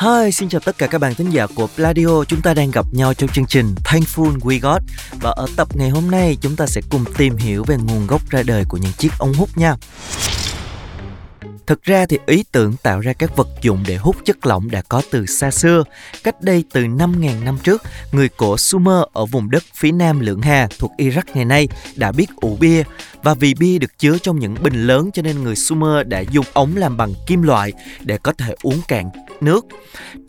Hi, xin chào tất cả các bạn thính giả của Pladio. Chúng ta đang gặp nhau trong chương trình Thankful We Got và ở tập ngày hôm nay chúng ta sẽ cùng tìm hiểu về nguồn gốc ra đời của những chiếc ống hút nha. Thực ra thì ý tưởng tạo ra các vật dụng để hút chất lỏng đã có từ xa xưa. Cách đây từ 5.000 năm trước, người cổ Sumer ở vùng đất phía nam Lưỡng Hà thuộc Iraq ngày nay đã biết ủ bia. Và vì bia được chứa trong những bình lớn cho nên người Sumer đã dùng ống làm bằng kim loại để có thể uống cạn nước.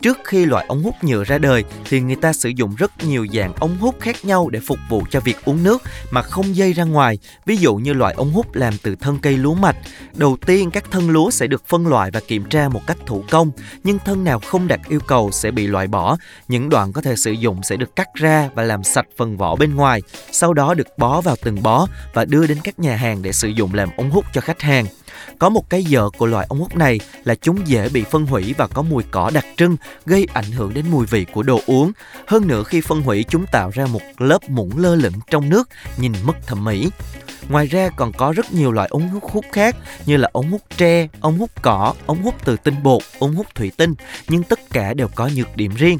Trước khi loại ống hút nhựa ra đời thì người ta sử dụng rất nhiều dạng ống hút khác nhau để phục vụ cho việc uống nước mà không dây ra ngoài. Ví dụ như loại ống hút làm từ thân cây lúa mạch. Đầu tiên các thân lúa sẽ được phân loại và kiểm tra một cách thủ công, nhưng thân nào không đạt yêu cầu sẽ bị loại bỏ. Những đoạn có thể sử dụng sẽ được cắt ra và làm sạch phần vỏ bên ngoài, sau đó được bó vào từng bó và đưa đến các nhà hàng để sử dụng làm ống hút cho khách hàng. Có một cái dở của loại ống hút này là chúng dễ bị phân hủy và có mùi cỏ đặc trưng, gây ảnh hưởng đến mùi vị của đồ uống. Hơn nữa khi phân hủy chúng tạo ra một lớp muỗng lơ lửng trong nước, nhìn mất thẩm mỹ. Ngoài ra còn có rất nhiều loại ống hút hút khác như là ống hút tre, ống hút cỏ, ống hút từ tinh bột, ống hút thủy tinh, nhưng tất cả đều có nhược điểm riêng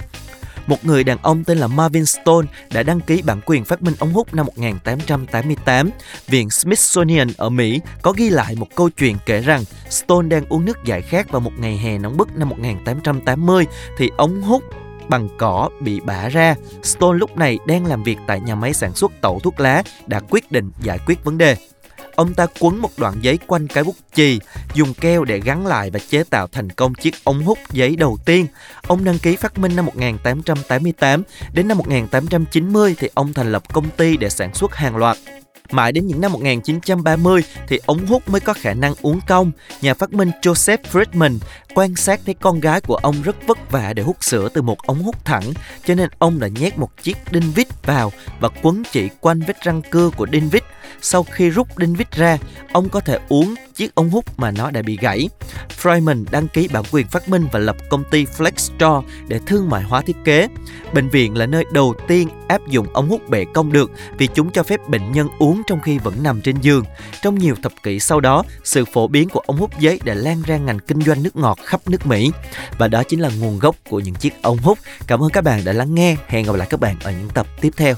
một người đàn ông tên là Marvin Stone đã đăng ký bản quyền phát minh ống hút năm 1888. Viện Smithsonian ở Mỹ có ghi lại một câu chuyện kể rằng Stone đang uống nước giải khát vào một ngày hè nóng bức năm 1880 thì ống hút bằng cỏ bị bả ra. Stone lúc này đang làm việc tại nhà máy sản xuất tẩu thuốc lá đã quyết định giải quyết vấn đề. Ông ta quấn một đoạn giấy quanh cái bút chì, dùng keo để gắn lại và chế tạo thành công chiếc ống hút giấy đầu tiên. Ông đăng ký phát minh năm 1888, đến năm 1890 thì ông thành lập công ty để sản xuất hàng loạt Mãi đến những năm 1930 thì ống hút mới có khả năng uống cong. Nhà phát minh Joseph Friedman quan sát thấy con gái của ông rất vất vả để hút sữa từ một ống hút thẳng, cho nên ông đã nhét một chiếc đinh vít vào và quấn chỉ quanh vết răng cưa của đinh vít. Sau khi rút đinh vít ra, ông có thể uống chiếc ống hút mà nó đã bị gãy. Freeman đăng ký bản quyền phát minh và lập công ty Flexstore để thương mại hóa thiết kế. Bệnh viện là nơi đầu tiên áp dụng ống hút bệ cong được vì chúng cho phép bệnh nhân uống trong khi vẫn nằm trên giường. Trong nhiều thập kỷ sau đó, sự phổ biến của ống hút giấy đã lan ra ngành kinh doanh nước ngọt khắp nước Mỹ. Và đó chính là nguồn gốc của những chiếc ống hút. Cảm ơn các bạn đã lắng nghe. Hẹn gặp lại các bạn ở những tập tiếp theo.